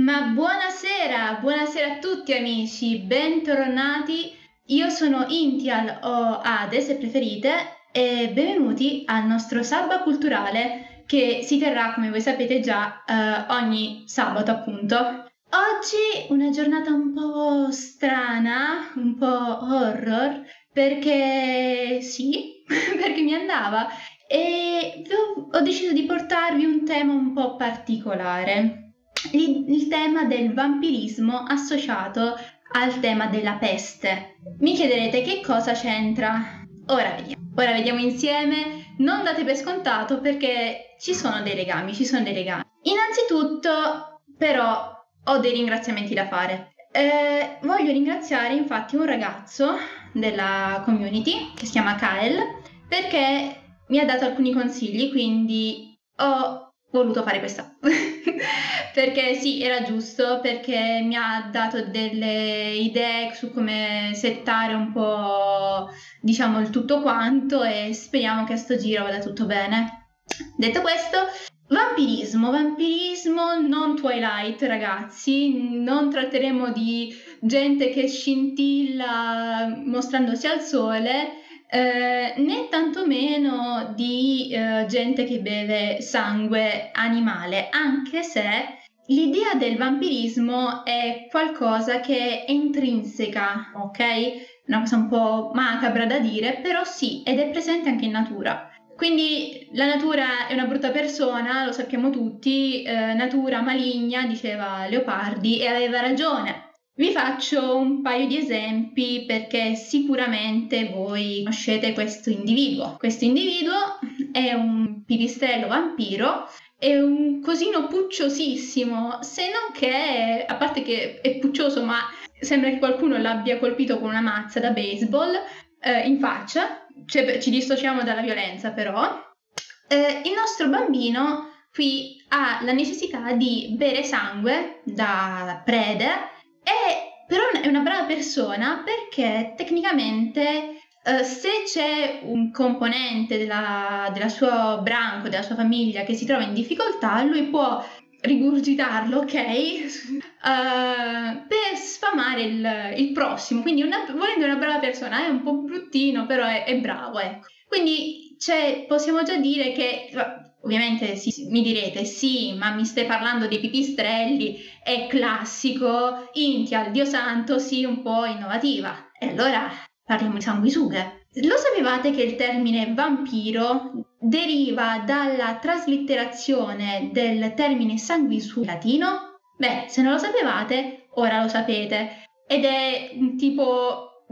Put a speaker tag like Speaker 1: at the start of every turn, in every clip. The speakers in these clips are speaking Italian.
Speaker 1: Ma buonasera, buonasera a tutti amici, bentornati. Io sono Intial o Ade se preferite e benvenuti al nostro Sabba Culturale che si terrà, come voi sapete già, eh, ogni sabato appunto. Oggi una giornata un po' strana, un po' horror, perché sì, perché mi andava e ho deciso di portarvi un tema un po' particolare, il, tema del vampirismo associato al tema della peste. Mi chiederete che cosa c'entra? Ora vediamo. Ora vediamo insieme. Non date per scontato perché ci sono dei legami, ci sono dei legami. Innanzitutto, però, ho dei ringraziamenti da fare. Eh, voglio ringraziare infatti un ragazzo della community che si chiama Kael perché mi ha dato alcuni consigli, quindi ho voluto fare questa. perché sì, era giusto, perché mi ha dato delle idee su come settare un po', diciamo, il tutto quanto e speriamo che a sto giro vada tutto bene. Detto questo, vampirismo, vampirismo non Twilight, ragazzi, non tratteremo di gente che scintilla mostrandosi al sole, eh, né tantomeno di eh, gente che beve sangue animale, anche se l'idea del vampirismo è qualcosa che è intrinseca, ok? Una cosa un po' macabra da dire, però sì, ed è presente anche in natura. Quindi la natura è una brutta persona, lo sappiamo tutti, eh, natura maligna, diceva Leopardi, e aveva ragione. Vi faccio un paio di esempi perché sicuramente voi conoscete questo individuo. Questo individuo è un pipistrello vampiro è un cosino pucciosissimo, se non che, a parte che è puccioso, ma sembra che qualcuno l'abbia colpito con una mazza da baseball eh, in faccia, cioè, ci dissociamo dalla violenza però. Eh, il nostro bambino qui ha la necessità di bere sangue da prede è, però è una brava persona perché tecnicamente Uh, se c'è un componente della, della sua branco, della sua famiglia che si trova in difficoltà, lui può rigurgitarlo, ok? Uh, per sfamare il, il prossimo. Quindi, una, volendo una brava persona, è un po' bruttino, però è, è bravo, ecco. Quindi, possiamo già dire che Ovviamente sì, mi direte sì, ma mi stai parlando dei pipistrelli, è classico, Intia, Dio santo, sì, un po' innovativa. E allora parliamo di sanguisughe. Lo sapevate che il termine vampiro deriva dalla traslitterazione del termine sanguisuga latino? Beh, se non lo sapevate, ora lo sapete. Ed è tipo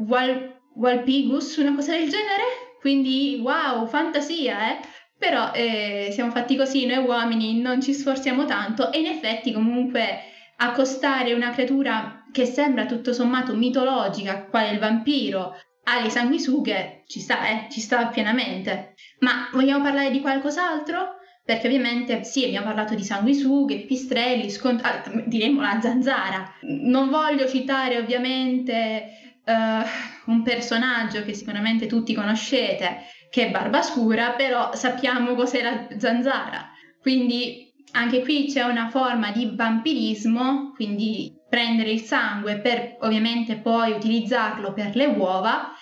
Speaker 1: Valpigus, una cosa del genere? Quindi, wow, fantasia, eh? Però eh, siamo fatti così, noi uomini non ci sforziamo tanto e in effetti comunque accostare una creatura che sembra tutto sommato mitologica, quale il vampiro, alle sanguisughe, ci sta, eh, ci sta pienamente. Ma vogliamo parlare di qualcos'altro? Perché ovviamente sì, abbiamo parlato di sanguisughe, pipistrelli, scont- ah, diremo la zanzara. Non voglio citare ovviamente uh, un personaggio che sicuramente tutti conoscete, che è barba scura, però sappiamo cos'è la zanzara. Quindi anche qui c'è una forma di vampirismo, quindi prendere il sangue per ovviamente poi utilizzarlo per le uova,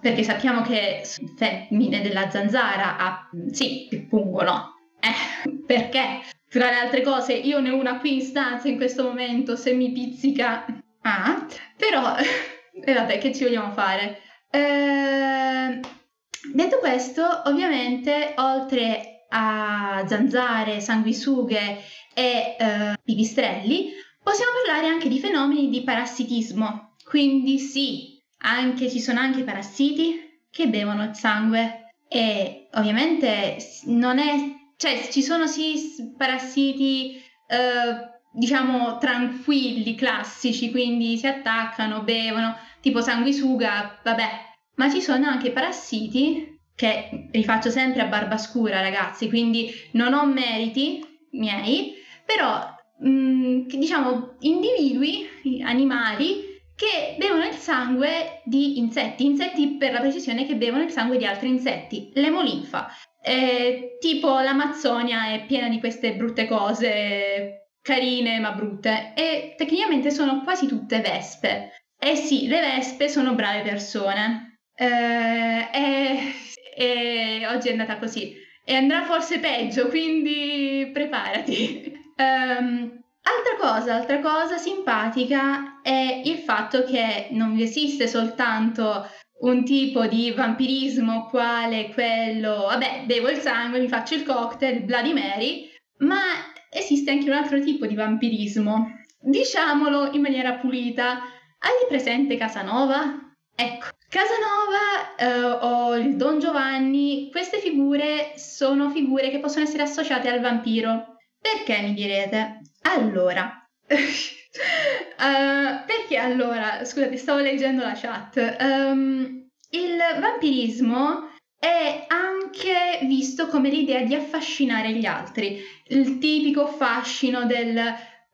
Speaker 1: perché sappiamo che femmine della zanzara ha, sì, pungono. Eh, perché? Tra le altre cose, io ne ho una qui in stanza in questo momento, se mi pizzica... Ah, però... E eh, vabbè, che ci vogliamo fare? Eh, Detto questo, ovviamente, oltre a zanzare, sanguisughe e eh, pipistrelli, possiamo parlare anche di fenomeni di parassitismo. Quindi sì, anche, ci sono anche parassiti che bevono il sangue e ovviamente non è... cioè ci sono sì parassiti eh, diciamo tranquilli, classici, quindi si attaccano, bevono, tipo sanguisuga, vabbè, ma ci sono anche parassiti che rifaccio sempre a barba scura, ragazzi, quindi non ho meriti miei, però mh, mm, diciamo individui, animali che bevono il sangue di insetti, insetti per la precisione che bevono il sangue di altri insetti, l'emolinfa. Eh, tipo l'Amazzonia è piena di queste brutte cose carine ma brutte e tecnicamente sono quasi tutte vespe. Eh sì, le vespe sono brave persone. Eh, e, e oggi è andata così. E andrà forse peggio, quindi preparati. Um, Altra cosa, altra cosa simpatica è il fatto che non esiste soltanto un tipo di vampirismo quale quello, vabbè, bevo il sangue, mi faccio il cocktail, Bloody Mary, ma esiste anche un altro tipo di vampirismo. Diciamolo in maniera pulita, hai presente Casanova? Ecco, Casanova eh, o il Don Giovanni, queste figure sono figure che possono essere associate al vampiro. Perché mi direte? Allora, uh, perché allora? Scusate, stavo leggendo la chat. Um, il vampirismo è anche visto come l'idea di affascinare gli altri, il tipico fascino del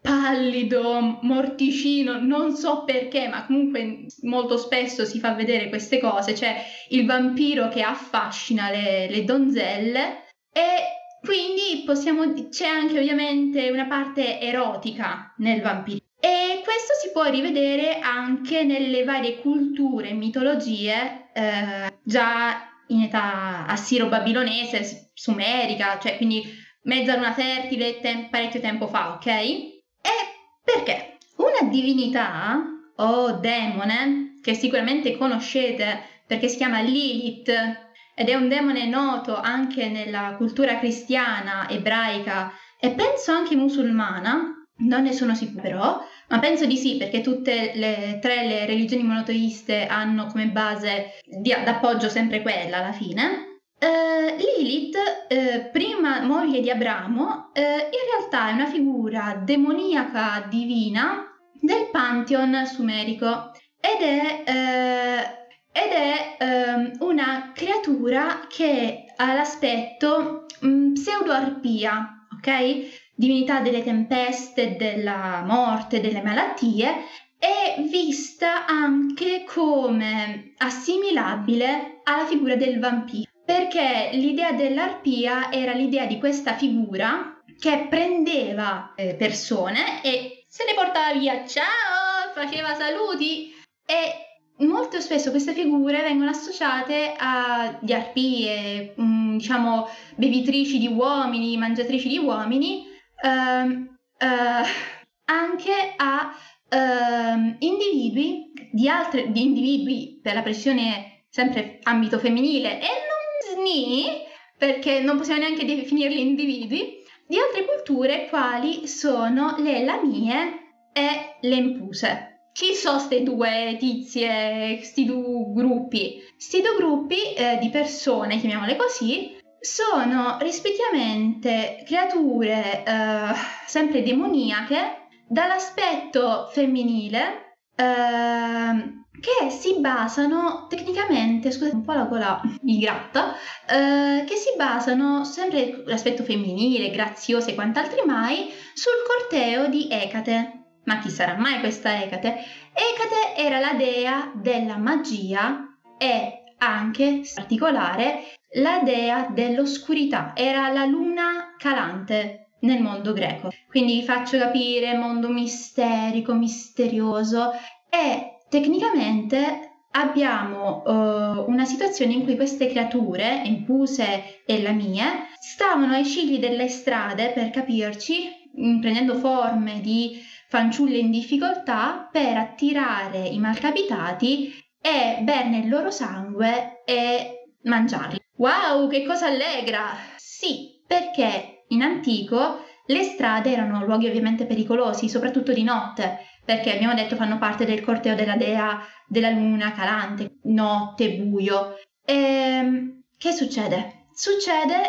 Speaker 1: pallido, morticino, non so perché, ma comunque molto spesso si fa vedere queste cose, cioè il vampiro che affascina le, le donzelle e quindi possiamo, c'è anche ovviamente una parte erotica nel vampiro. E questo si può rivedere anche nelle varie culture e mitologie eh, già in età assiro-babilonese, sumerica, cioè quindi mezza luna fertile tem- parecchio tempo fa, ok? Perché? Una divinità o demone che sicuramente conoscete perché si chiama Lilith ed è un demone noto anche nella cultura cristiana, ebraica e penso anche musulmana, non ne sono sicura però, ma penso di sì perché tutte le tre le religioni monoteiste hanno come base di, d'appoggio sempre quella alla fine. Uh, Lilith, uh, prima moglie di Abramo, uh, in realtà è una figura demoniaca divina del Pantheon sumerico ed è ed è um, una creatura che ha l'aspetto um, pseudo-arpia, ok? Divinità delle tempeste, della morte, delle malattie, è vista anche come assimilabile alla figura del vampiro, perché l'idea dell'arpia era l'idea di questa figura che prendeva eh, persone e se le portava via, ciao, faceva saluti. E molto spesso queste figure vengono associate agli arpie, mm, diciamo bevitrici di uomini, mangiatrici di uomini, ehm, eh, anche a ehm, individui di altri di individui per la precisione sempre ambito femminile e sni perché non possiamo neanche definirli individui di altre culture quali sono le lamie e le impuse. Chi sono queste due tizie, questi due gruppi? Questi due gruppi eh, di persone, chiamiamole così, sono rispettivamente creature eh, sempre demoniache dall'aspetto femminile eh, che si basano tecnicamente, scusate un po' la gola mi gratta, eh, che si basano sempre l'aspetto femminile, grazioso e quant'altri mai, sul corteo di Ecate. Ma chi sarà mai questa Ecate? Ecate era la dea della magia e anche, in particolare, la dea dell'oscurità. Era la luna calante nel mondo greco. Quindi vi faccio capire mondo misterico, misterioso e tecnicamente abbiamo uh, una situazione in cui queste creature, Impuse e la mie, stavano ai cigli delle strade, per capirci, prendendo forme di fanciulle in difficoltà per attirare i malcapitati e berne il loro sangue e mangiarli. Wow, che cosa allegra! Sì, perché in antico le strade erano luoghi ovviamente pericolosi, soprattutto di notte, perché abbiamo detto fanno parte del corteo della dea della luna calante, notte, buio. E ehm, che succede? Succede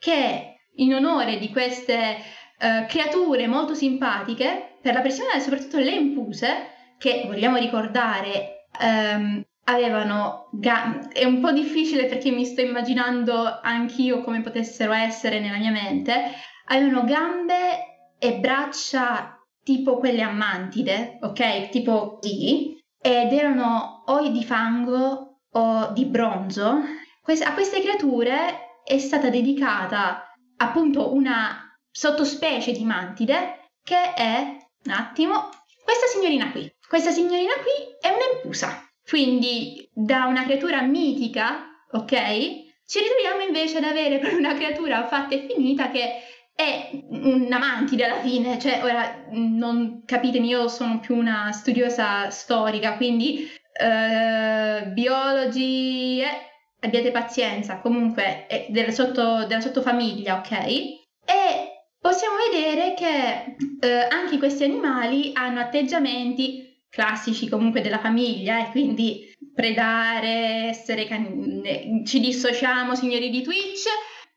Speaker 1: che in onore di queste uh, creature molto simpatiche per la pressione soprattutto le impuse, che vogliamo ricordare um, avevano gambe, è un po' difficile perché mi sto immaginando anch'io come potessero essere nella mia mente, avevano gambe e braccia tipo quelle a mantide, ok? Tipo così, ed erano o di fango o di bronzo. a queste creature è stata dedicata appunto una sottospecie di mantide che è, un attimo, questa signorina qui. Questa signorina qui è un'empusa. Quindi da una creatura mitica, ok? Ci ritroviamo invece ad avere una creatura fatta e finita che è una mantide alla fine, cioè ora non capitemi, io sono più una studiosa storica, quindi eh, biologi, eh, abbiate pazienza, comunque è della, sotto, della sottofamiglia, ok? E possiamo vedere che eh, anche questi animali hanno atteggiamenti classici comunque della famiglia e quindi predare, essere can- ci dissociamo signori di Twitch,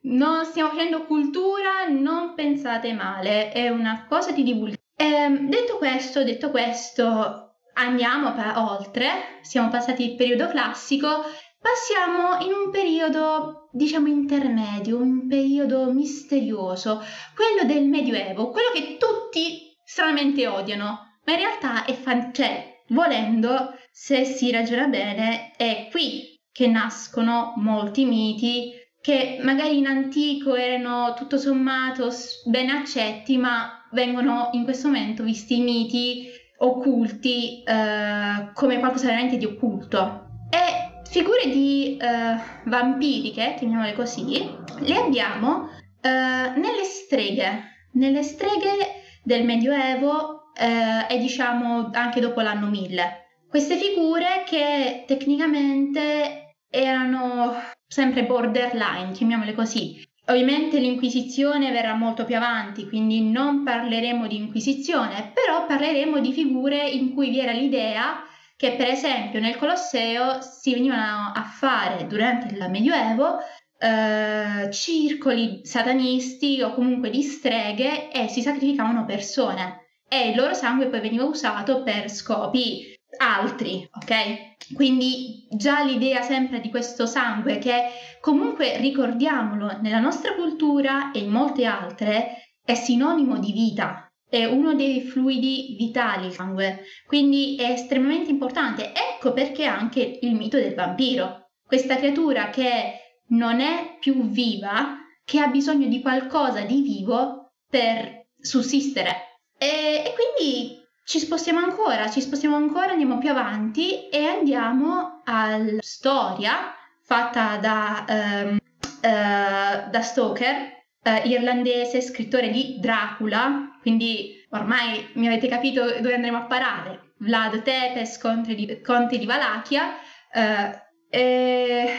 Speaker 1: non stiamo facendo cultura, non pensate male, è una cosa di divulgazione. Eh, detto questo, detto questo, andiamo pa- oltre, siamo passati il periodo classico, passiamo in un periodo, diciamo, intermedio, un periodo misterioso, quello del Medioevo, quello che tutti stranamente odiano, ma in realtà è fan- cioè, volendo, se si ragiona bene, è qui che nascono molti miti che magari in antico erano tutto sommato ben accetti, ma vengono in questo momento visti i miti occulti eh, come qualcosa veramente di occulto. E figure di eh, vampiriche, chiamiamole così, le abbiamo eh, nelle streghe, nelle streghe del Medioevo eh, e diciamo anche dopo l'anno 1000. Queste figure che tecnicamente erano sempre borderline, chiamiamole così. Ovviamente l'Inquisizione verrà molto più avanti, quindi non parleremo di Inquisizione, però parleremo di figure in cui vi era l'idea che per esempio nel Colosseo si venivano a fare durante il Medioevo eh, circoli satanisti o comunque di streghe e si sacrificavano persone e il loro sangue poi veniva usato per scopi altri, ok? Quindi già l'idea sempre di questo sangue che comunque ricordiamolo nella nostra cultura e in molte altre è sinonimo di vita, è uno dei fluidi vitali il sangue, quindi è estremamente importante. Ecco perché anche il mito del vampiro, questa creatura che non è più viva, che ha bisogno di qualcosa di vivo per sussistere. E, e quindi ci spostiamo ancora, ci spostiamo ancora, andiamo più avanti e andiamo alla storia fatta da, um, uh, da Stoker, uh, irlandese, scrittore di Dracula, quindi ormai mi avete capito dove andremo a parare. Vlad Tepes, conte di, conte di Valachia, uh, e,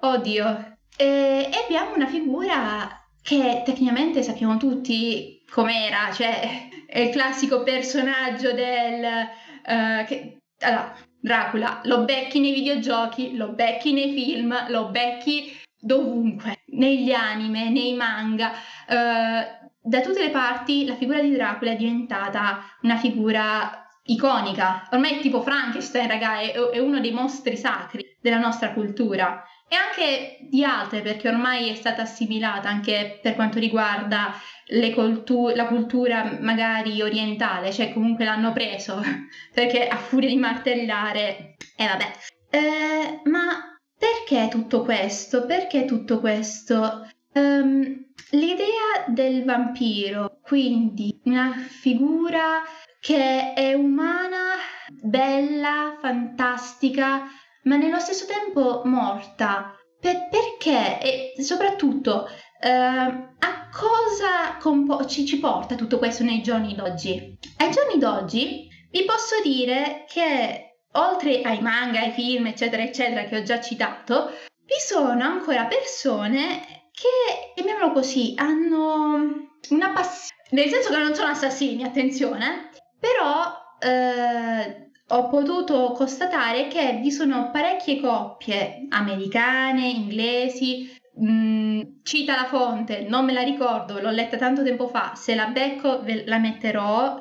Speaker 1: oddio, e, e abbiamo una figura che tecnicamente sappiamo tutti com'era, cioè è il classico personaggio del... Uh, che, allora, Dracula, lo becchi nei videogiochi, lo becchi nei film, lo becchi dovunque, negli anime, nei manga. Uh, da tutte le parti la figura di Dracula è diventata una figura iconica. Ormai è tipo Frankenstein, raga, è, è uno dei mostri sacri della nostra cultura e anche di altre perché ormai è stata assimilata anche per quanto riguarda cultu- la cultura magari orientale, cioè comunque l'hanno preso perché a furia di martellare e eh, vabbè. Eh, ma perché tutto questo? Perché tutto questo? Um, l'idea del vampiro, quindi una figura che è umana, bella, fantastica, ma nello stesso tempo morta. Per, perché? E soprattutto, eh, a cosa compo- ci, ci porta tutto questo nei giorni d'oggi? Ai giorni d'oggi vi posso dire che, oltre ai manga, ai film, eccetera, eccetera, che ho già citato, vi sono ancora persone che, chiamiamolo così, hanno una passione, nel senso che non sono assassini, attenzione, però eh, ho potuto constatare che vi sono parecchie coppie americane, inglesi, mm, cita la fonte, non me la ricordo, l'ho letta tanto tempo fa, se la becco ve la metterò.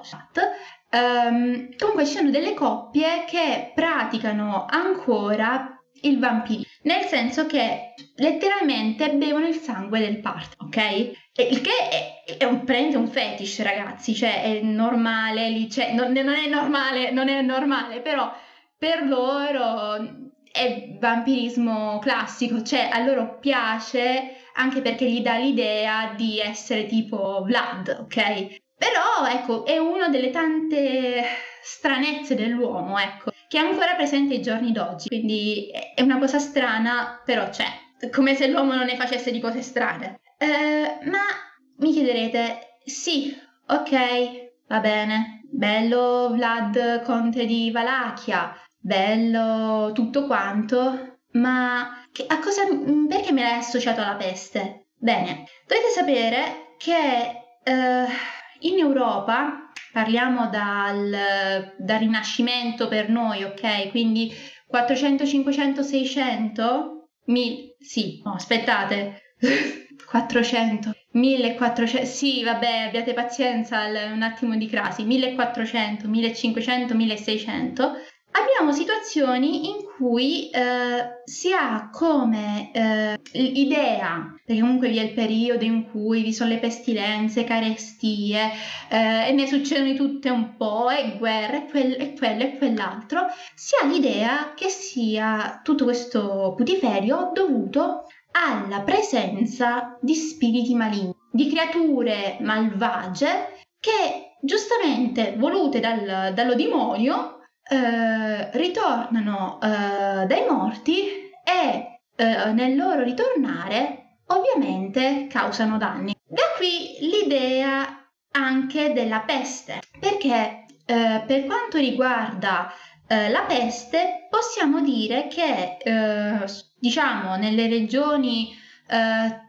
Speaker 1: Um, comunque ci sono delle coppie che praticano ancora il vampirismo, nel senso che letteralmente bevono il sangue del partner, ok? Il che è, è un, prende un fetish, ragazzi, cioè è normale, cioè, non, non è normale, non è normale, però per loro è vampirismo classico, cioè a loro piace anche perché gli dà l'idea di essere tipo Vlad, ok? Però, ecco, è una delle tante stranezze dell'uomo, ecco, che è ancora presente ai giorni d'oggi. Quindi è una cosa strana, però c'è. Come se l'uomo non ne facesse di cose strane. Eh, ma mi chiederete, sì, ok, va bene, bello Vlad Conte di Valachia, bello tutto quanto, ma che, a cosa, perché me l'hai associato alla peste? Bene, dovete sapere che eh, in Europa, parliamo dal, dal Rinascimento per noi, ok? Quindi 400, 500, 600? Mil, sì, no, aspettate, 400, 1400, sì, vabbè, abbiate pazienza, un attimo di crasi, 1400, 1500, 1600 abbiamo situazioni in cui eh, si ha come eh, idea, perché comunque vi è il periodo in cui vi sono le pestilenze, carestie eh, e ne succedono tutte un po', e guerre, e, quel, e quello e quell'altro, si ha l'idea che sia tutto questo putiferio dovuto alla presenza di spiriti maligni, di creature malvagie che giustamente volute dal, dallo demonio eh, ritornano eh, dai morti e eh, nel loro ritornare ovviamente causano danni. Da qui l'idea anche della peste, perché eh, per quanto riguarda eh, la peste possiamo dire che diciamo nelle regioni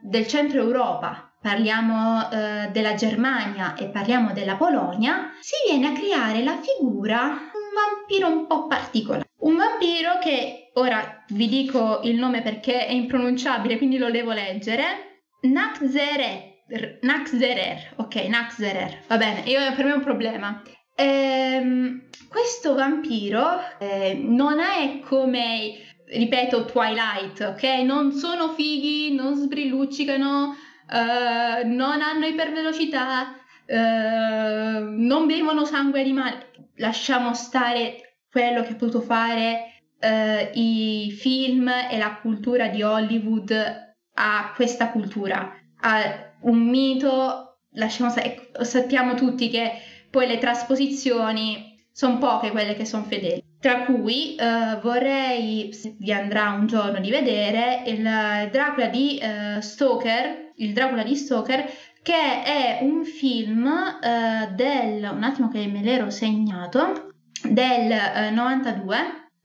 Speaker 1: del centro Europa parliamo eh, della Germania e parliamo della Polonia, si viene a creare la figura vampiro un po' particolare. Un vampiro che, ora vi dico il nome perché è impronunciabile, quindi lo devo leggere, Naxerer, Naxerer, ok, Naxerer, va bene, io, per me è un problema. Ehm, questo vampiro eh, non è come, ripeto, Twilight, ok? Non sono fighi, non sbrilluccicano, eh, non hanno ipervelocità, eh, non bevono sangue animale lasciamo stare quello che ha potuto fare eh, i film e la cultura di Hollywood a questa cultura, a un mito, lasciamo stare, sappiamo tutti che poi le trasposizioni sono poche quelle che sono fedeli. Tra cui eh, vorrei, se vi andrà un giorno di vedere, il Dracula di eh, Stoker, il Dracula di Stoker, che è un film eh, del, un attimo che me l'ero segnato, del eh, 92,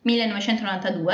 Speaker 1: 1992,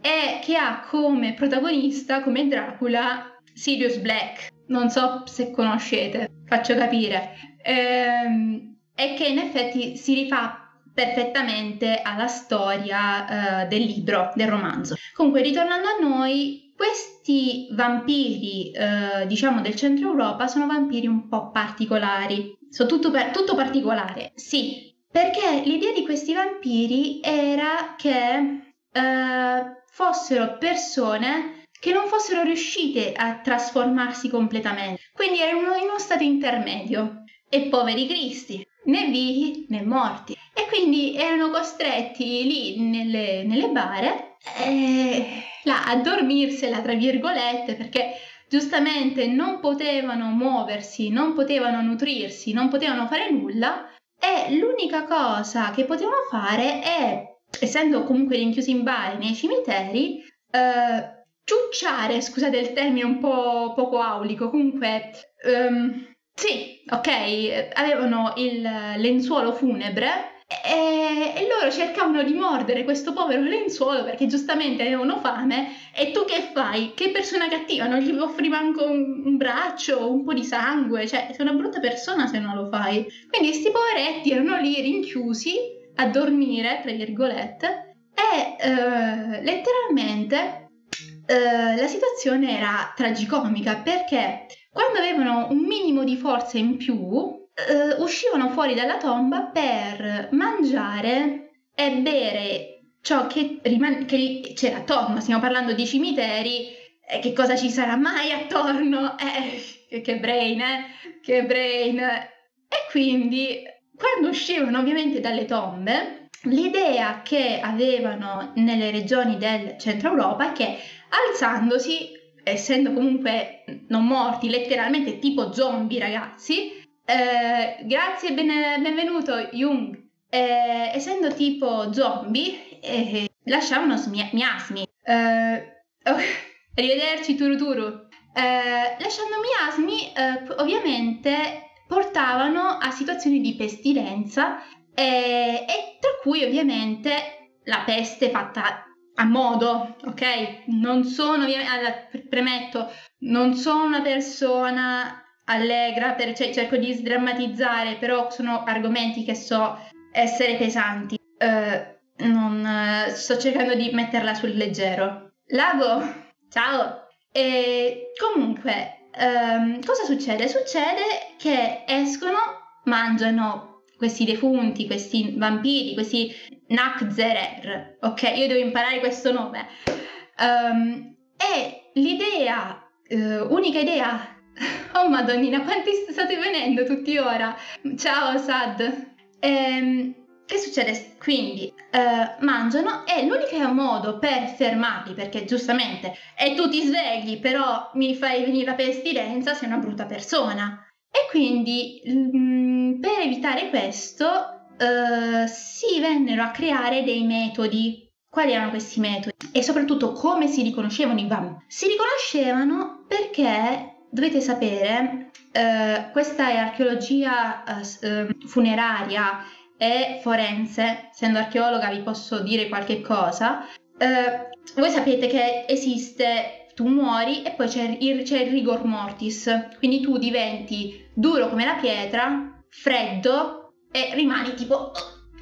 Speaker 1: e che ha come protagonista, come Dracula, Sirius Black. Non so se conoscete, faccio capire. Ehm, e che in effetti si rifà perfettamente alla storia eh, del libro, del romanzo. Comunque, ritornando a noi, questi vampiri, eh, diciamo, del centro Europa sono vampiri un po' particolari. Sono tutto, per, tutto particolare, sì, perché l'idea di questi vampiri era che eh, fossero persone che non fossero riuscite a trasformarsi completamente, quindi erano in uno stato intermedio. E poveri cristi, né vivi né morti. E quindi erano costretti lì nelle, nelle bare eh, là, a dormirsela, tra virgolette, perché giustamente non potevano muoversi, non potevano nutrirsi, non potevano fare nulla. E l'unica cosa che potevano fare è, essendo comunque rinchiusi in bare nei cimiteri, eh, ciucciare, scusate il termine un po' poco aulico, comunque... Um, sì, ok, avevano il lenzuolo funebre e, e, loro cercavano di mordere questo povero lenzuolo perché giustamente avevano fame e tu che fai? Che persona cattiva, non gli offri manco un, un braccio, un po' di sangue, cioè sei una brutta persona se non lo fai. Quindi questi poveretti erano lì rinchiusi a dormire, tra virgolette, e eh, letteralmente eh, la situazione era tragicomica perché quando avevano un minimo di forza in più uh, uscivano fuori dalla tomba per mangiare e bere ciò che, riman- che c'era attorno. Stiamo parlando di cimiteri, e che cosa ci sarà mai attorno? Eh, che brain, eh? Che brain! E quindi, quando uscivano ovviamente dalle tombe, l'idea che avevano nelle regioni del centro Europa è che alzandosi, essendo comunque non morti, letteralmente tipo zombie ragazzi, Eh, grazie ben, benvenuto, Jung. Eh, essendo tipo zombie, eh, lasciavano smia- miasmi. Oh, arrivederci, Turuturu. Eh, lasciando miasmi, ovviamente portavano a situazioni di pestilenza e tra cui ovviamente la peste fatta a modo, ok? Non sono, ovviamente, premetto, non sono una persona allegra, per, cioè, cerco di sdrammatizzare, però sono argomenti che so essere pesanti. Uh, non, uh, sto cercando di metterla sul leggero. Lago, ciao! E comunque, um, cosa succede? Succede che escono, mangiano questi defunti, questi vampiri, questi Nakzerer, ok? Io devo imparare questo nome. Um, e l'idea, uh, unica idea Oh madonnina, quanti state venendo tutti ora? Ciao Sad. Ehm, che succede? Quindi eh, mangiano e l'unico modo per fermarli, perché giustamente e tu ti svegli, però mi fai venire la pestilenza, sei una brutta persona. E quindi mh, mm, per evitare questo eh, si vennero a creare dei metodi. Quali erano questi metodi? E soprattutto come si riconoscevano i bambini? Si riconoscevano perché dovete sapere, eh, questa è archeologia eh, funeraria e forense, essendo archeologa vi posso dire qualche cosa. Eh, voi sapete che esiste, tu muori e poi c'è il, c'è il rigor mortis, quindi tu diventi duro come la pietra, freddo e rimani tipo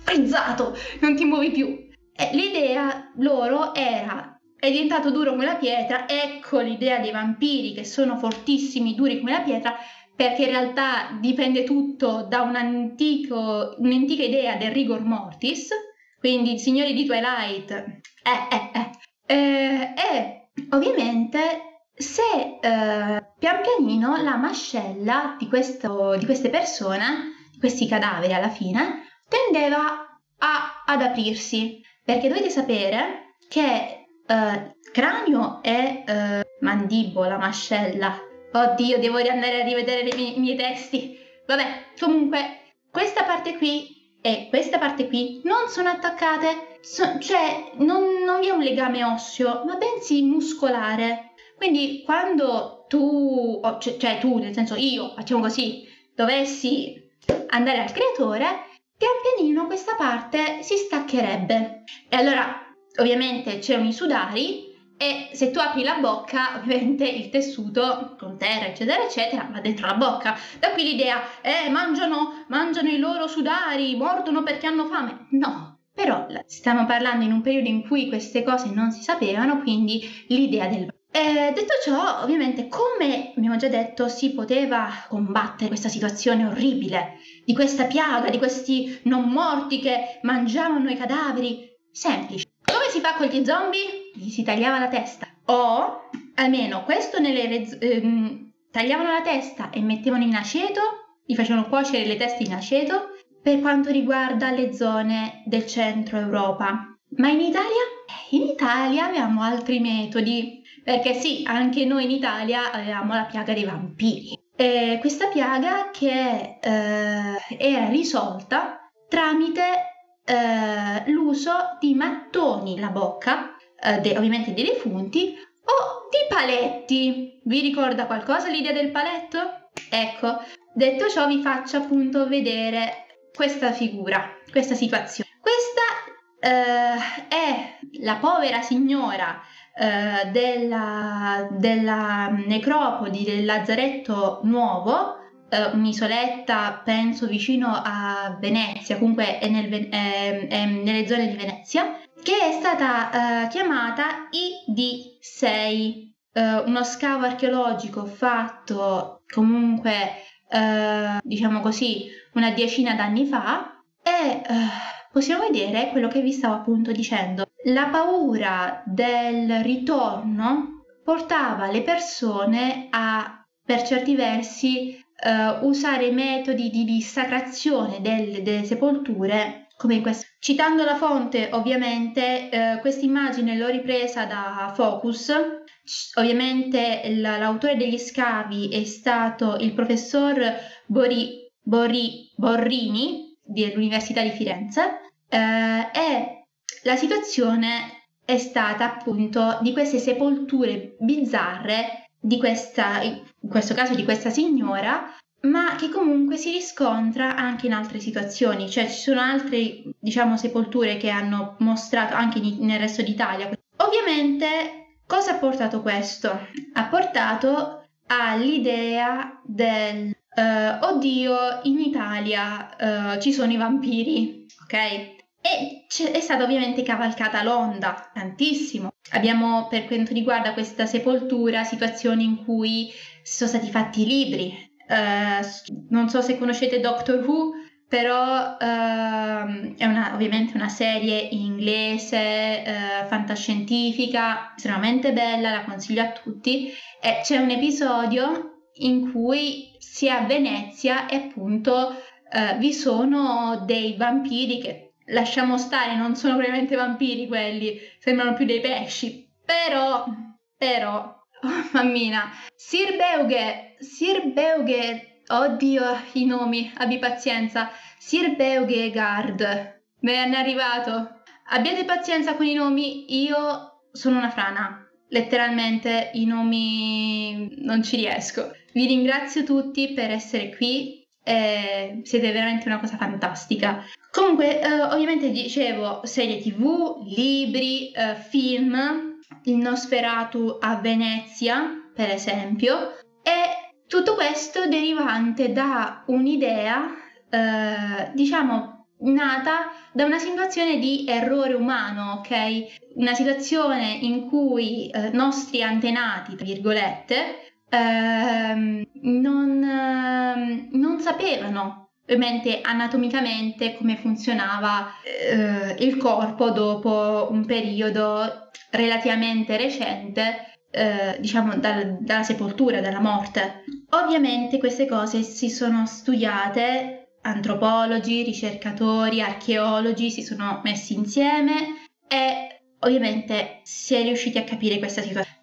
Speaker 1: frizzato, non ti muovi più. E l'idea loro era è diventato duro come la pietra, ecco l'idea dei vampiri che sono fortissimi, duri come la pietra, perché in realtà dipende tutto da un antico, un'antica idea del rigor mortis, quindi i signori di Twilight, eh, eh, eh, eh e ovviamente se eh, pian pianino la mascella di, questo, di queste persone, di questi cadaveri alla fine, tendeva a, ad aprirsi, perché dovete sapere che Uh, cranio e uh, mandibola, mascella. Oddio, devo andare a rivedere i miei, i miei testi. Vabbè, comunque, questa parte qui e questa parte qui non sono attaccate, so, cioè non, non vi è un legame osseo, ma bensì muscolare. Quindi quando tu, cioè, cioè tu, nel senso io, facciamo così, dovessi andare al creatore, pian pianino questa parte si staccherebbe. E allora ovviamente c'erano i sudari e se tu apri la bocca, ovviamente il tessuto con terra, eccetera, eccetera, va dentro la bocca. Da qui l'idea, eh, mangiano, mangiano i loro sudari, mordono perché hanno fame. No, però stiamo parlando in un periodo in cui queste cose non si sapevano, quindi l'idea del... Eh, detto ciò, ovviamente, come abbiamo già detto, si poteva combattere questa situazione orribile, di questa piaga, di questi non morti che mangiavano i cadaveri? Semplice fa con gli zombie? Gli si tagliava la testa. O, almeno questo nelle... Ehm, tagliavano la testa e mettevano in aceto, gli facevano cuocere le teste in aceto, per quanto riguarda le zone del centro Europa. Ma in Italia? In Italia avevamo altri metodi, perché sì, anche noi in Italia avevamo la piaga dei vampiri. E questa piaga che eh, era risolta tramite eh, l'uso di mattoni la bocca, eh, de, ovviamente dei defunti, o di paletti. Vi ricorda qualcosa l'idea del paletto? Ecco, detto ciò vi faccio appunto vedere questa figura, questa situazione. Questa eh, è la povera signora eh, della, della necropoli del Lazzaretto Nuovo uh, un'isoletta, penso vicino a Venezia, comunque è, nel, è, è nelle zone di Venezia, che è stata uh, chiamata ID6, uh, eh, uno scavo archeologico fatto comunque, diciamo così, una decina d'anni fa e possiamo vedere quello che vi stavo appunto dicendo. La paura del ritorno portava le persone a, per certi versi, uh, usare metodi di dissacrazione delle, delle sepolture come in questo. Citando la fonte, ovviamente, uh, questa immagine l'ho ripresa da Focus. Ovviamente l'autore degli scavi è stato il professor Bori, Borri, Borrini dell'Università di Firenze eh, e la situazione è stata appunto di queste sepolture bizzarre di questa, in questo caso di questa signora, ma che comunque si riscontra anche in altre situazioni, cioè ci sono altre, diciamo, sepolture che hanno mostrato anche nel resto d'Italia. Ovviamente, cosa ha portato questo? Ha portato all'idea del uh, oddio, in Italia uh, ci sono i vampiri, ok? E è stata ovviamente cavalcata l'onda, tantissimo. Abbiamo, per quanto riguarda questa sepoltura, situazioni in cui sono stati fatti libri. Uh, non so se conoscete Doctor Who, però uh, è una, ovviamente una serie inglese, uh, fantascientifica, estremamente bella, la consiglio a tutti. E c'è un episodio in cui si è a Venezia e appunto uh, vi sono dei vampiri che lasciamo stare, non sono veramente vampiri quelli, sembrano più dei pesci. Però, però, oh mammina, Sir Beuge, Sir Beuge, oddio i nomi, abbi pazienza, Sir Beuge Guard, me ne è arrivato. Abbiate pazienza con i nomi, io sono una frana. Letteralmente i nomi non ci riesco. Vi ringrazio tutti per essere qui eh, siete veramente una cosa fantastica. Comunque, eh, ovviamente dicevo serie tv, libri, eh, film, il Nosferatu a Venezia, per esempio, e tutto questo derivante da un'idea, eh, diciamo, nata da una situazione di errore umano, ok? Una situazione in cui eh, nostri antenati, tra virgolette, ehm, non, ehm, non sapevano ovviamente anatomicamente come funzionava eh, il corpo dopo un periodo relativamente recente, eh, diciamo dal, dalla sepoltura, dalla morte. Ovviamente queste cose si sono studiate, antropologi, ricercatori, archeologi si sono messi insieme e ovviamente si è riusciti a capire questa situazione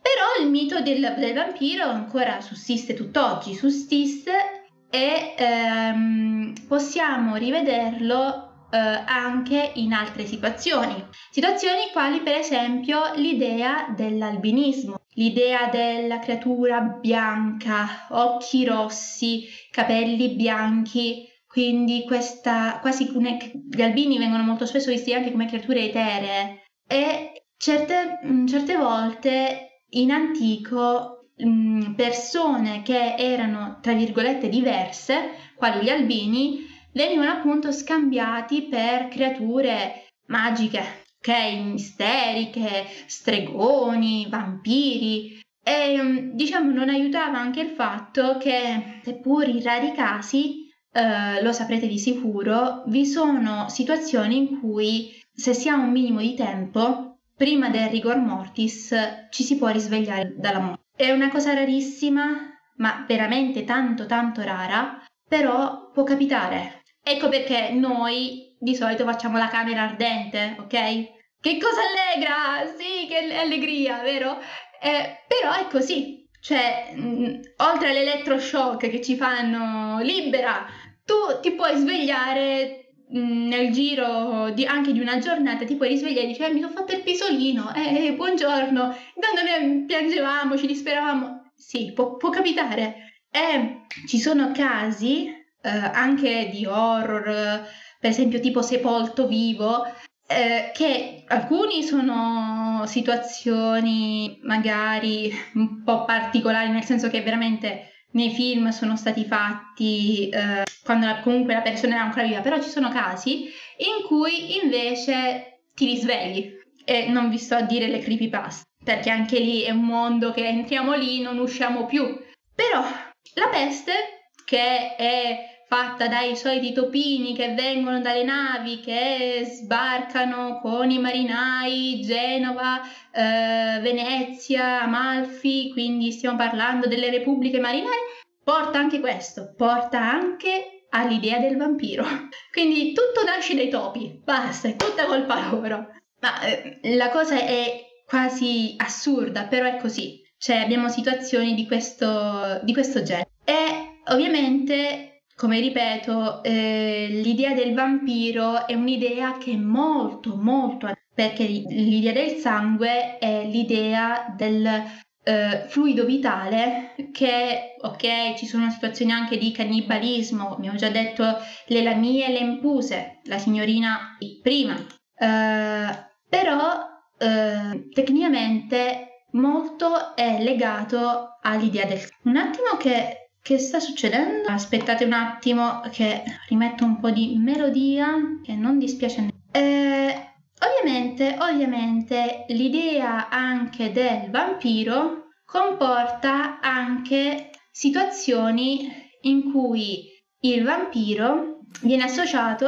Speaker 1: il mito del, del vampiro ancora sussiste tutt'oggi, sussiste e ehm, possiamo rivederlo eh, anche in altre situazioni. Situazioni quali per esempio l'idea dell'albinismo, l'idea della creatura bianca, occhi rossi, capelli bianchi, quindi questa quasi gli albini vengono molto spesso visti anche come creature eteree e certe, certe volte in antico mh, persone che erano tra virgolette diverse, quali gli albini, venivano appunto scambiati per creature magiche, ok? Misteriche, stregoni, vampiri. E diciamo non aiutava anche il fatto che, seppur in rari casi, eh, lo saprete di sicuro, vi sono situazioni in cui se si ha un minimo di tempo prima del rigor mortis ci si può risvegliare dalla morte. È una cosa rarissima, ma veramente tanto tanto rara, però può capitare. Ecco perché noi di solito facciamo la camera ardente, ok? Che cosa allegra! Sì, che allegria, vero? Eh, però è così. Cioè, mh, oltre all'elettroshock che ci fanno libera, tu ti puoi svegliare Mm, nel giro di, anche di una giornata ti puoi risvegliare e dici eh, mi sono fatto il pisolino, eh, eh, buongiorno, intanto noi piangevamo, ci disperavamo. Sì, può, può capitare. E ci sono casi eh, anche di horror, per esempio tipo Sepolto Vivo, eh, che alcuni sono situazioni magari un po' particolari, nel senso che veramente nei film sono stati fatti eh, quando la, comunque la persona era ancora viva, però ci sono casi in cui invece ti risvegli e non vi sto a dire le creepypasta, perché anche lì è un mondo che entriamo lì, non usciamo più. Però la peste, che è fatta dai soliti topini che vengono dalle navi che sbarcano con i marinai, Genova, eh, Venezia, Amalfi, quindi stiamo parlando delle repubbliche marinare, porta anche questo, porta anche all'idea del vampiro. Quindi tutto nasce dai topi, basta, è tutta colpa loro. Ma eh, la cosa è quasi assurda, però è così. Cioè abbiamo situazioni di questo, di questo genere. E ovviamente come ripeto, eh, l'idea del vampiro è un'idea che è molto, molto, perché l'idea del sangue è l'idea del eh, fluido vitale che, ok, ci sono situazioni anche di cannibalismo, abbiamo già detto le lamie e le impuse, la signorina prima, eh, però eh, tecnicamente molto è legato all'idea del... Un attimo che che sta succedendo? Aspettate un attimo che rimetto un po' di melodia che non dispiace a eh, ovviamente, ovviamente l'idea anche del vampiro comporta anche situazioni in cui il vampiro viene associato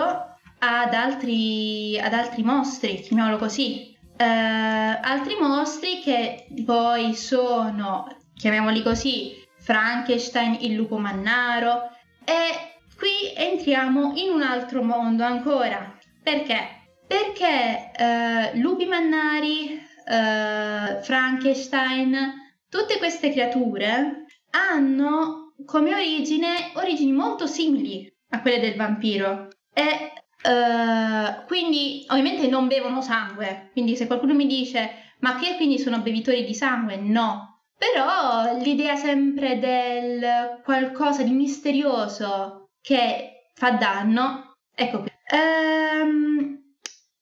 Speaker 1: ad altri, ad altri mostri, chiamiamolo così. Eh, altri mostri che poi sono, chiamiamoli così, Frankenstein, il lupo mannaro e qui entriamo in un altro mondo ancora. Perché? Perché eh, lupi mannari, eh, Frankenstein, tutte queste creature hanno come origine origini molto simili a quelle del vampiro e Uh, quindi ovviamente non bevono sangue, quindi se qualcuno mi dice ma che quindi sono bevitori di sangue? No, però l'idea sempre del qualcosa di misterioso che fa danno, ecco qui. Ehm,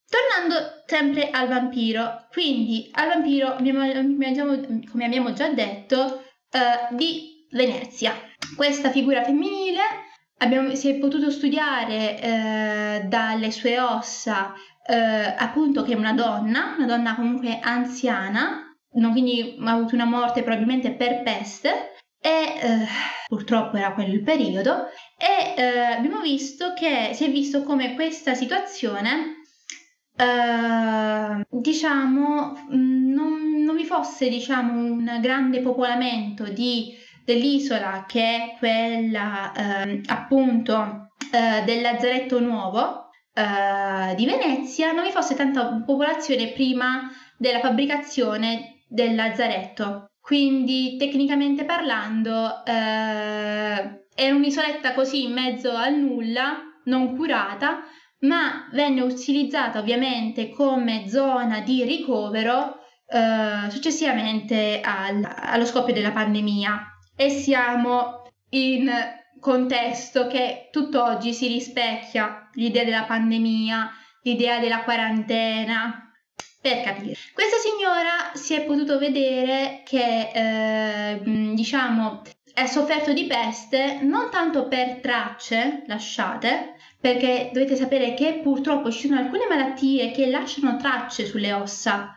Speaker 1: tornando sempre al vampiro, quindi al vampiro, come abbiamo già detto, eh, di Venezia. Questa figura femminile abbiamo, si è potuto studiare eh, dalle sue ossa eh, appunto che è una donna, una donna comunque anziana, no, quindi ha avuto una morte probabilmente per peste e eh, purtroppo era quello il periodo e eh, abbiamo visto che si è visto come questa situazione eh, diciamo non, non, vi fosse diciamo un grande popolamento di, dell'isola che è quella ehm, appunto eh, del lazzaretto nuovo eh, di Venezia non vi fosse tanta popolazione prima della fabbricazione del lazzaretto. Quindi tecnicamente parlando eh, era un'isoletta così in mezzo al nulla, non curata, ma venne utilizzata ovviamente come zona di ricovero eh, successivamente al, allo scoppio della pandemia. E siamo in contesto che tutt'oggi si rispecchia l'idea della pandemia, l'idea della quarantena, per capire. Questa signora si è potuto vedere che, eh, diciamo, è sofferto di peste non tanto per tracce lasciate, perché dovete sapere che purtroppo ci sono alcune malattie che lasciano tracce sulle ossa.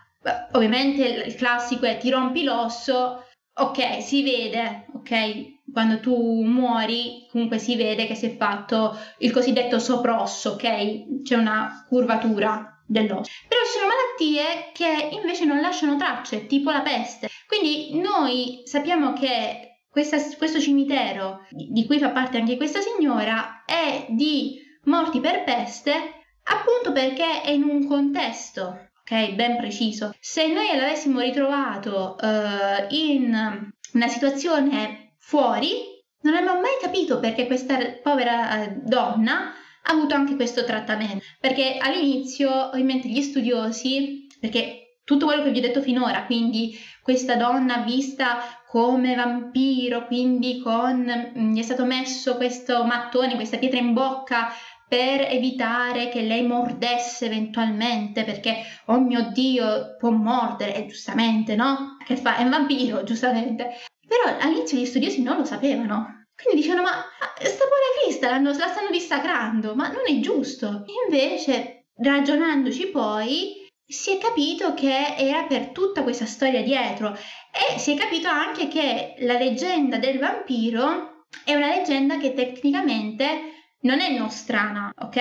Speaker 1: Ovviamente il classico è ti rompi l'osso, ok, si vede, ok? Quando tu muori, comunque si vede che si è fatto il cosiddetto soprosso, ok? C'è una curvatura dell'osso. Però ci sono malattie che invece non lasciano tracce, tipo la peste. Quindi noi sappiamo che questa, questo cimitero, di cui fa parte anche questa signora, è di morti per peste appunto perché è in un contesto, ok, ben preciso. Se noi l'avessimo ritrovato uh, in una situazione fuori, non abbiamo mai capito perché questa povera uh, donna ha avuto anche questo trattamento, perché all'inizio ovviamente gli studiosi, perché tutto quello che vi ho detto finora, quindi questa donna vista come vampiro, quindi con, mm, gli è stato messo questo mattone, questa pietra in bocca per evitare che lei mordesse eventualmente, perché oh mio Dio può mordere, e giustamente, no? Che fa? È un vampiro, giustamente. Però all'inizio gli studiosi non lo sapevano, quindi dicevano, ma sta povera Crista la stanno dissacrando, ma non è giusto. Invece, ragionandoci poi, si è capito che era per tutta questa storia dietro e si è capito anche che la leggenda del vampiro è una leggenda che tecnicamente non è nostrana, ok?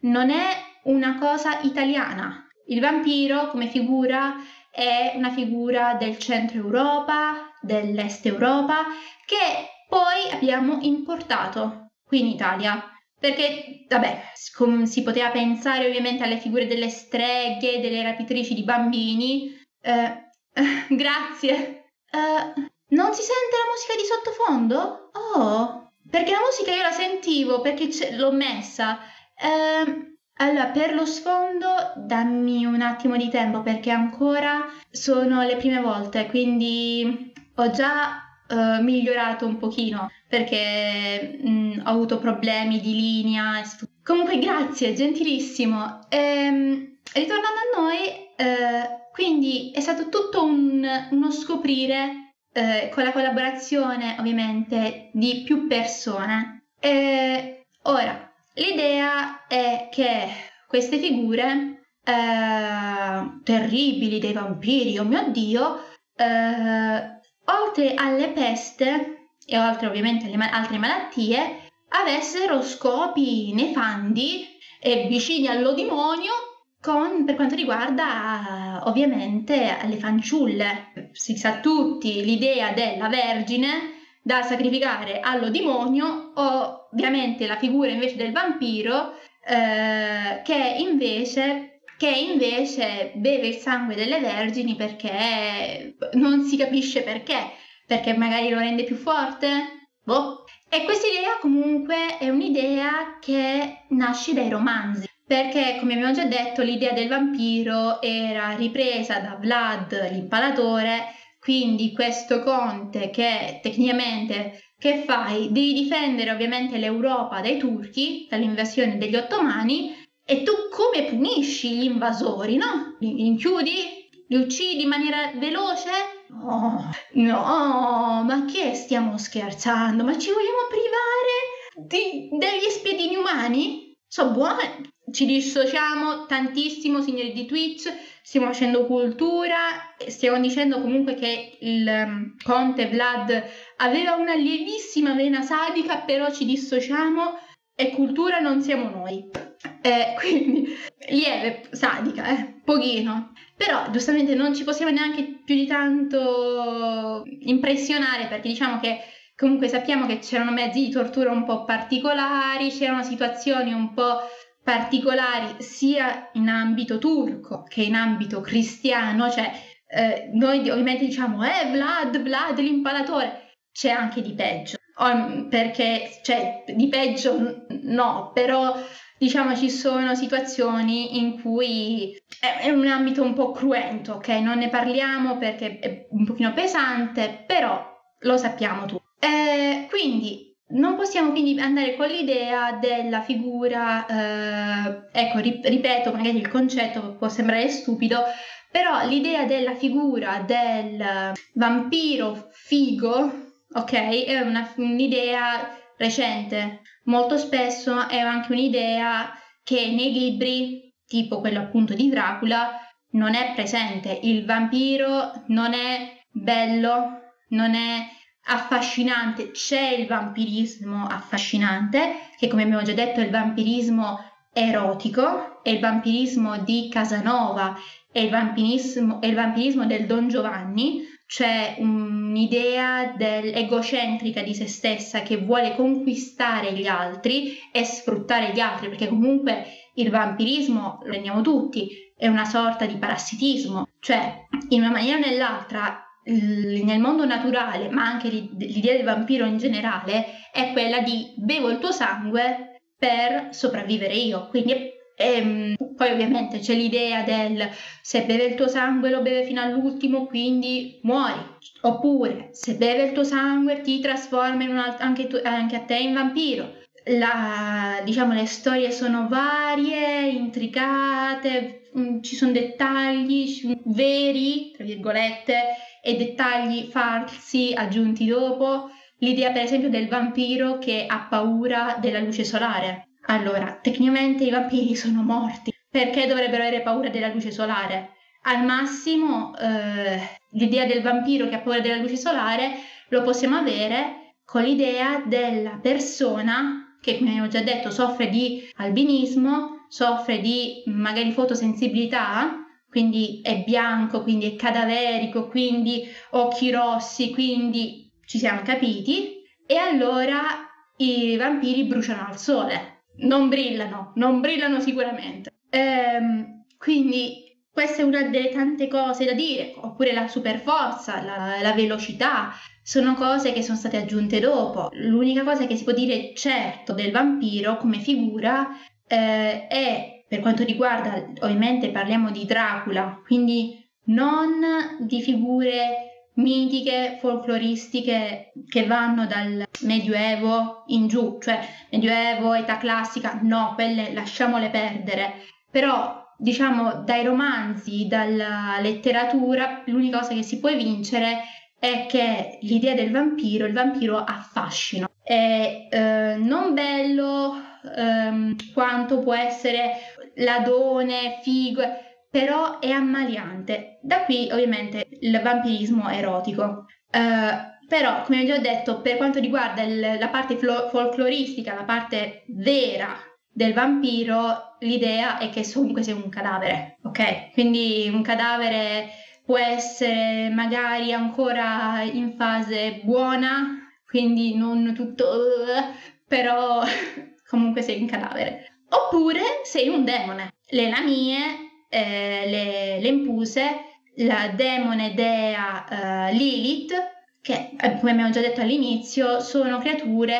Speaker 1: Non è una cosa italiana. Il vampiro come figura è una figura del centro Europa, dell'est Europa, che poi abbiamo importato qui in Italia perché, vabbè, si poteva pensare ovviamente alle figure delle streghe, delle rapitrici di bambini. Eh, grazie. Eh, non si sente la musica di sottofondo? Oh, perché la musica io la sentivo, perché l'ho messa. Eh, allora, per lo sfondo dammi un attimo di tempo perché ancora sono le prime volte, quindi ho già uh, migliorato un pochino perché mh, ho avuto problemi di linea. Comunque grazie, gentilissimo. Ehm, ritornando a noi, eh, quindi è stato tutto un, uno scoprire eh, con la collaborazione ovviamente di più persone. E ora, l'idea è che queste figure eh, terribili dei vampiri, oh mio Dio, eh, oltre alle peste e oltre ovviamente alle ma- altre malattie, avessero scopi nefandi e vicini allo demonio con, per quanto riguarda ovviamente le fanciulle. Si sa tutti l'idea della Vergine da sacrificare allo demonio o ovviamente la figura invece del vampiro eh, che invece che invece beve il sangue delle vergini perché non si capisce perché, perché magari lo rende più forte? Boh. E questa idea comunque è un'idea che nasce dai romanzi, perché come abbiamo già detto l'idea del vampiro era ripresa da Vlad l'impalatore, quindi questo conte che tecnicamente che fai? Devi difendere ovviamente l'Europa dai turchi, dall'invasione degli ottomani e tu come punisci gli invasori, no? Li inchiudi? Li uccidi in maniera veloce? No, no, ma che stiamo scherzando? Ma ci vogliamo privare di, degli spiedini umani? So buone, ci dissociamo tantissimo, signori di Twitch, stiamo facendo cultura, stiamo dicendo comunque che il um, conte Vlad aveva una lievissima vena sadica, però ci dissociamo e cultura non siamo noi. Eh, quindi lieve, sadica, eh, pochino. Però giustamente non ci possiamo neanche più di tanto impressionare perché diciamo che comunque sappiamo che c'erano mezzi di tortura un po' particolari, c'erano situazioni un po' particolari sia in ambito turco che in ambito cristiano, cioè eh, noi ovviamente diciamo eh Vlad, Vlad l'impalatore, c'è anche di peggio, perché cioè di peggio no, però diciamo ci sono situazioni in cui è, un ambito un po' cruento, ok? Non ne parliamo perché è un pochino pesante, però lo sappiamo tutti. Eh, quindi non possiamo quindi andare con l'idea della figura, eh, ecco, ripeto, magari il concetto può sembrare stupido, però l'idea della figura del vampiro figo, ok, è una, un'idea recente. Molto spesso è anche un'idea che nei libri, tipo quello appunto di Dracula, non è presente. Il vampiro non è bello, non è affascinante. C'è il vampirismo affascinante, che come abbiamo già detto è il vampirismo erotico, è il vampirismo di Casanova, è il vampirismo, è il vampirismo del Don Giovanni, c'è un'idea egocentrica di se stessa che vuole conquistare gli altri e sfruttare gli altri, perché comunque il vampirismo, lo rendiamo tutti, è una sorta di parassitismo, cioè in una maniera o nell'altra nel mondo naturale, ma anche l'idea del vampiro in generale, è quella di bevo il tuo sangue per sopravvivere io. Quindi e, ehm, poi ovviamente c'è l'idea del se beve il tuo sangue lo beve fino all'ultimo, quindi muori. Oppure se beve il tuo sangue ti trasforma alt- anche, tu- anche a te in vampiro. La, diciamo, le storie sono varie, intricate, mm, ci sono dettagli veri, tra virgolette, e dettagli falsi aggiunti dopo. L'idea, per esempio, del vampiro che ha paura della luce solare allora, tecnicamente i vampiri sono morti. Perché dovrebbero avere paura della luce solare? Al massimo, eh, l'idea del vampiro che ha paura della luce solare lo possiamo avere con l'idea della persona che, come abbiamo già detto, soffre di albinismo, soffre di magari fotosensibilità, quindi è bianco, quindi è cadaverico, quindi occhi rossi, quindi ci siamo capiti, e allora i vampiri bruciano al sole non brillano, non brillano sicuramente. Ehm, quindi questa è una delle tante cose da dire, oppure la superforza, la, la velocità, sono cose che sono state aggiunte dopo. L'unica cosa che si può dire certo del vampiro come figura eh, è, per quanto riguarda, ovviamente parliamo di Dracula, quindi non di figure mitiche, folcloristiche che vanno dal Medioevo in giù, cioè Medioevo, età classica, no, quelle lasciamole perdere. Però, diciamo, dai romanzi, dalla letteratura, l'unica cosa che si può vincere è che l'idea del vampiro, il vampiro ha fascino. È eh, non bello ehm, quanto può essere ladone, figo, però è ammaliante. Da qui ovviamente il vampirismo erotico. Uh, però, come vi ho detto, per quanto riguarda il, la parte flo- folcloristica, la parte vera del vampiro, l'idea è che comunque sia un cadavere, ok? Quindi un cadavere può essere magari ancora in fase buona, quindi non tutto, però comunque sei un cadavere. Oppure sei un demone. Le lamie eh, le, le, impuse, la demone dea eh, Lilith, che eh, come abbiamo già detto all'inizio sono creature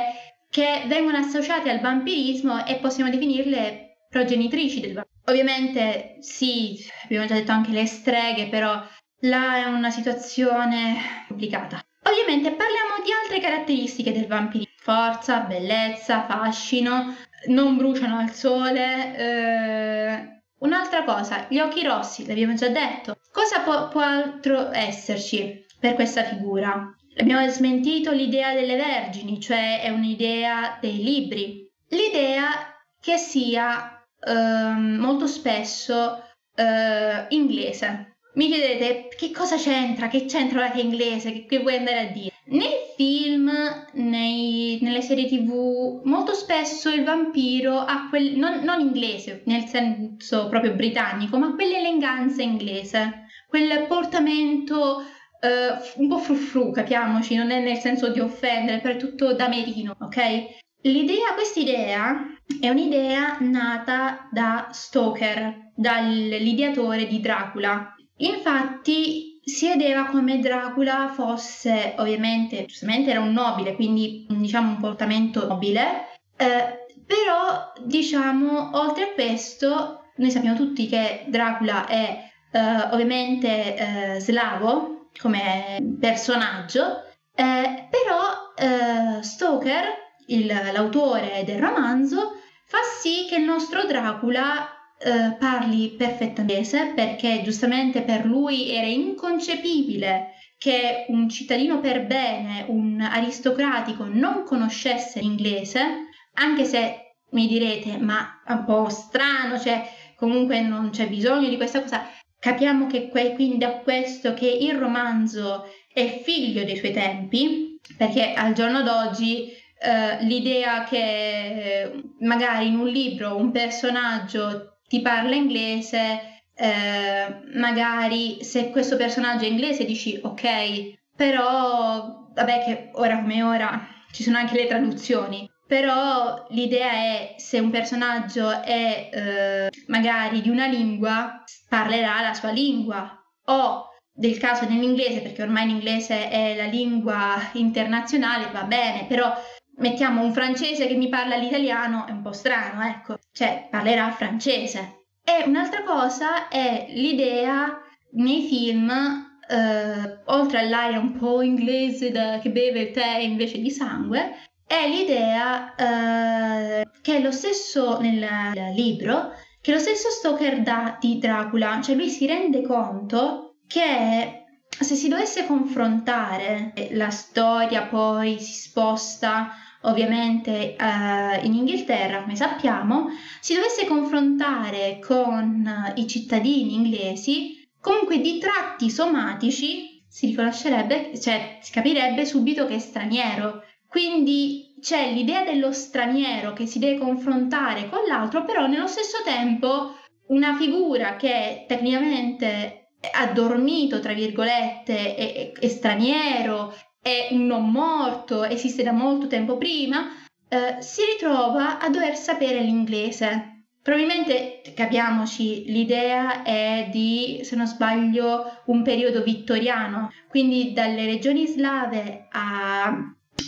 Speaker 1: che vengono associate al vampirismo e possiamo definirle progenitrici del vampirismo. Ovviamente sì, abbiamo già detto anche le streghe, però là è una situazione complicata. Ovviamente parliamo di altre caratteristiche del vampirismo. Forza, bellezza, fascino, non bruciano al sole, eh, Un'altra cosa, gli occhi rossi, l'abbiamo già detto. Cosa può, può altro esserci per questa figura? Abbiamo smentito l'idea delle vergini, cioè è un'idea dei libri. L'idea che sia eh, molto spesso eh, inglese. Mi chiedete che cosa c'entra, che c'entra la che inglese, che, che vuoi andare a dire? Nei film, nei, nelle serie tv, molto spesso il vampiro ha quel, non, non inglese, nel senso proprio britannico, ma quell'eleganza inglese, quel portamento uh, un po' frufru, capiamoci, non è nel senso di offendere, è tutto da merino, ok? L'idea, quest'idea è un'idea nata da Stoker, dall'ideatore di Dracula. Infatti si vedeva come Dracula fosse ovviamente, giustamente era un nobile, quindi diciamo un portamento nobile, eh, però diciamo oltre a questo noi sappiamo tutti che Dracula è eh, ovviamente eh, slavo come personaggio, eh, però eh, Stoker, il, l'autore del romanzo, fa sì che il nostro Dracula eh, parli perfettamente perché giustamente per lui era inconcepibile che un cittadino per bene, un aristocratico non conoscesse l'inglese, anche se mi direte ma è un po' strano, cioè comunque non c'è bisogno di questa cosa. Capiamo che que- quindi da questo che il romanzo è figlio dei suoi tempi, perché al giorno d'oggi Uh, l'idea che magari in un libro un personaggio ti parla inglese, eh, magari se questo personaggio è inglese dici ok, però vabbè che ora come ora ci sono anche le traduzioni, però l'idea è se un personaggio è eh, magari di una lingua, parlerà la sua lingua. O del caso dell'inglese, perché ormai l'inglese è la lingua internazionale, va bene, però mettiamo un francese che mi parla l'italiano, è un po' strano, ecco, cioè parlerà francese. E un'altra cosa è l'idea nei film, eh, oltre all'aria un po' inglese da, che beve il tè invece di sangue, è l'idea eh, che è lo stesso nel, nel libro, che lo stesso Stoker dà di Dracula, cioè lui si rende conto che se si dovesse confrontare la storia poi si sposta ovviamente eh, in Inghilterra, come sappiamo, si dovesse confrontare con eh, i cittadini inglesi, comunque di tratti somatici si riconoscerebbe, cioè si capirebbe subito che è straniero. Quindi c'è l'idea dello straniero che si deve confrontare con l'altro, però nello stesso tempo una figura che tecnicamente ha dormito, tra virgolette, è, è, è straniero, è un non morto, esiste da molto tempo prima, eh, si ritrova a dover sapere l'inglese. Probabilmente, capiamoci, l'idea è di, se non sbaglio, un periodo vittoriano, quindi dalle regioni slave a,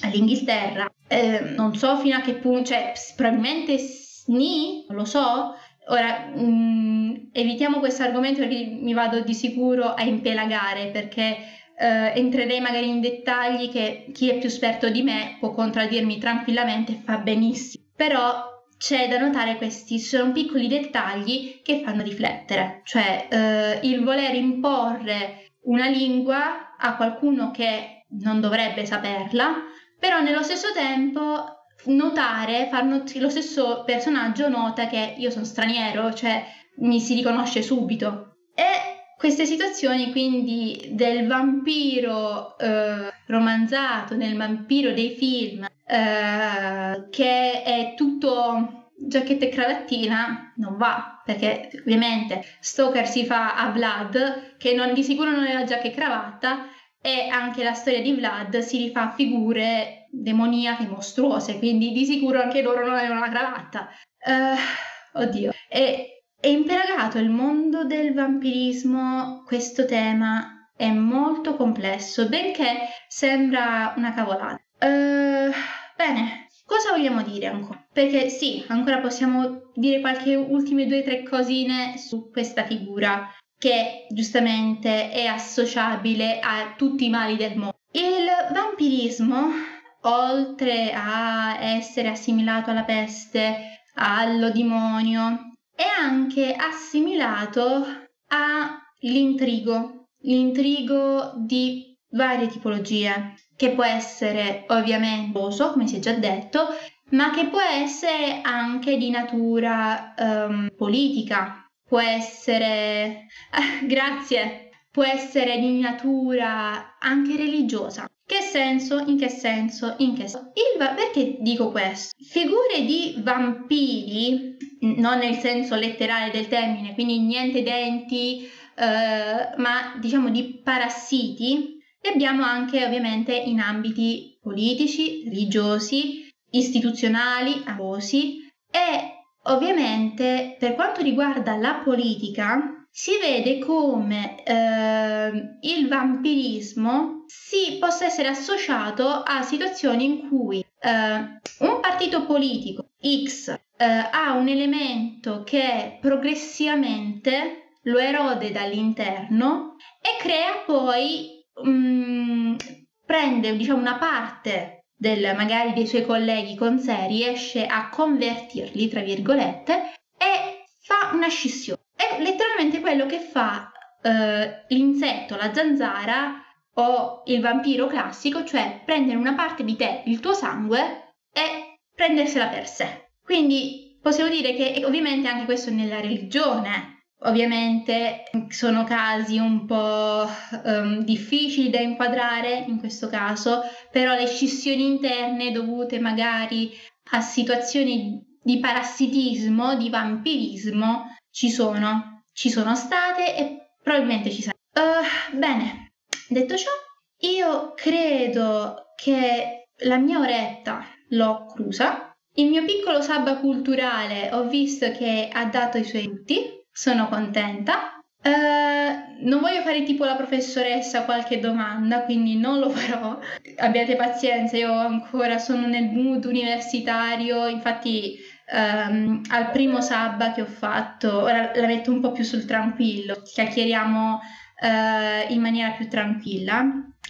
Speaker 1: all'Inghilterra. Eh, non so fino a che punto, cioè probabilmente sni, non lo so. Ora, mh, mm, evitiamo questo argomento perché mi vado di sicuro a impelagare perché eh, entrerei magari in dettagli che chi è più esperto di me può contraddirmi tranquillamente e fa benissimo. Però c'è da notare questi sono piccoli dettagli che fanno riflettere, cioè eh, il voler imporre una lingua a qualcuno che non dovrebbe saperla, però nello stesso tempo notare, not- lo stesso personaggio nota che io sono straniero, cioè mi si riconosce subito. E queste situazioni quindi del vampiro eh, romanzato, del vampiro dei film, eh, che è tutto giacchetta e cravattina, non va, perché ovviamente Stoker si fa a Vlad, che non, di sicuro non la giacca e cravatta, e anche la storia di Vlad si rifà a figure demoniache mostruose, quindi di sicuro anche loro non avevano la cravatta. Uh, oddio. E, è impelagato il mondo del vampirismo, questo tema è molto complesso, benché sembra una cavolata. Uh, Bene, cosa vogliamo dire ancora? Perché sì, ancora possiamo dire qualche ultime due tre cosine su questa figura che giustamente è associabile a tutti i mali del mondo. Il vampirismo, oltre a essere assimilato alla peste, allo demonio, è anche assimilato all'intrigo, l'intrigo di varie tipologie che può essere ovviamente uso, come si è già detto, ma che può essere anche di natura um, politica, può essere, grazie, può essere di natura anche religiosa. Che senso? In che senso? In che senso? Il, perché dico questo? Figure di vampiri, non nel senso letterale del termine, quindi niente denti, eh, ma diciamo di parassiti, e abbiamo anche ovviamente in ambiti politici, religiosi, istituzionali, amorosi e ovviamente per quanto riguarda la politica si vede come eh, il vampirismo si possa essere associato a situazioni in cui eh, un partito politico X eh, ha un elemento che progressivamente lo erode dall'interno e crea poi mh, prende diciamo, una parte del, magari dei suoi colleghi con sé, riesce a convertirli, tra virgolette, e fa una scissione. È letteralmente quello che fa eh, l'insetto, la zanzara o il vampiro classico, cioè prendere una parte di te, il tuo sangue, e prendersela per sé. Quindi possiamo dire che ovviamente anche questo nella religione Ovviamente sono casi un po' um, difficili da inquadrare in questo caso, però le scissioni interne dovute magari a situazioni di parassitismo, di vampirismo, ci sono, ci sono state e probabilmente ci saranno. Uh, bene, detto ciò, io credo che la mia oretta l'ho crusa. Il mio piccolo sabba culturale ho visto che ha dato i suoi frutti sono contenta. Uh, non voglio fare tipo la professoressa qualche domanda, quindi non lo farò. Abbiate pazienza, io ancora sono nel mood universitario, infatti um, al primo sabba che ho fatto, ora la metto un po' più sul tranquillo, chiacchieriamo uh, in maniera più tranquilla,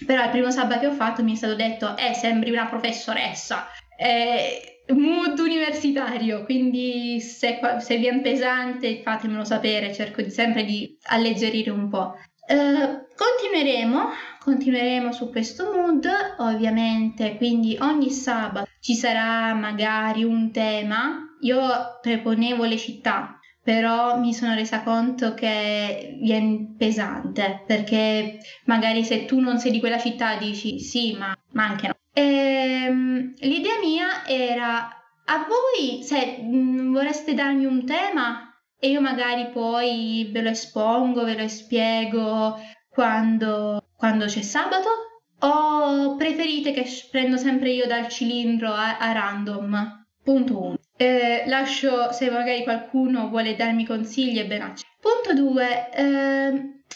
Speaker 1: però al primo sabba che ho fatto mi è stato detto, eh, sembri una professoressa. Eh, mood universitario, quindi se, se vi è pesante fatemelo sapere, cerco di, sempre di alleggerire un po'. Uh, continueremo, continueremo su questo mood, ovviamente, quindi ogni sabato ci sarà magari un tema. Io preponevo le città, però mi sono resa conto che viene pesante, perché magari se tu non sei di quella città dici sì, ma, ma anche no. E, ehm, l'idea mia era a voi se mm, vorreste darmi un tema e io magari poi ve lo espongo, ve lo spiego quando, quando c'è sabato o preferite che prendo sempre io dal cilindro a, a random? Punto 1. Eh, lascio se magari qualcuno vuole darmi consigli e benacci. Punto 2. Eh,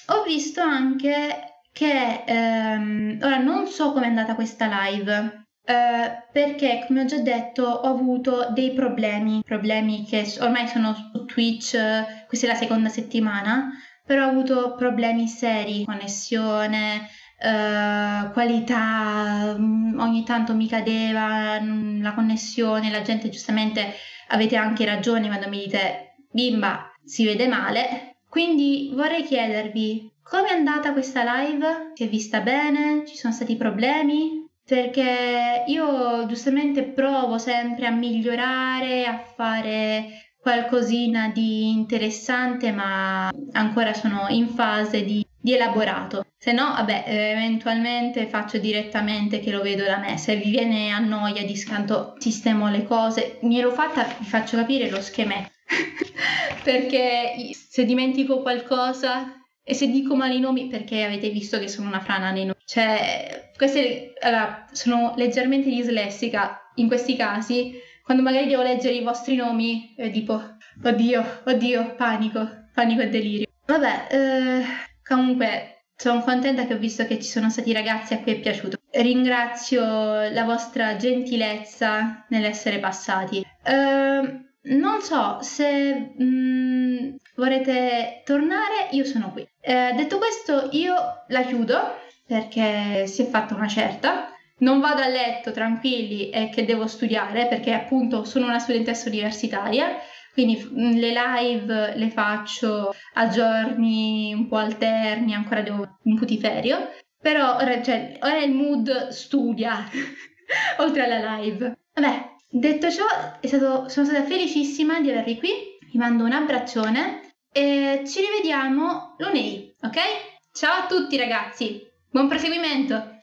Speaker 1: ho visto anche che ehm, ora non so come è andata questa live. Eh, perché come ho già detto ho avuto dei problemi, problemi che ormai sono su Twitch, questa è la seconda settimana, però ho avuto problemi seri, connessione, eh, qualità, mm, ogni tanto mi cadeva mm, la connessione, la gente giustamente avete anche ragione quando mi dite bimba si vede male, quindi vorrei chiedervi come è andata questa live? Si è vista bene? Ci sono stati problemi? Perché io giustamente provo sempre a migliorare, a fare qualcosina di interessante, ma ancora sono in fase di, di elaborato. Se no, vabbè, eventualmente faccio direttamente che lo vedo da me. Se vi viene a noia di scanto sistemo le cose, mi ero fatta, vi faccio capire lo schemetto. perché se dimentico qualcosa e se dico male i nomi perché avete visto che sono una frana nei nomi. Cioè, queste allora, sono leggermente dislessica in questi casi quando magari devo leggere i vostri nomi, eh, tipo, oddio, oddio, panico, panico e delirio. Vabbè, eh, comunque sono contenta che ho visto che ci sono stati ragazzi a cui è piaciuto. Ringrazio la vostra gentilezza nell'essere passati. Eh, non so se mh, mm, vorrete tornare, io sono qui. Eh, detto questo, io la chiudo perché si è fatta una certa non vado a letto tranquilli e che devo studiare perché appunto sono una studentessa universitaria, quindi mm, le live le faccio a giorni un po' alterni, ancora devo un putiferio, però ora, cioè, ora il mood studia oltre alla live. Vabbè, detto ciò, stato, sono stata felicissima di avervi qui, vi mando un abbraccione e ci rivediamo lunedì, ok? Ciao a tutti ragazzi, buon proseguimento!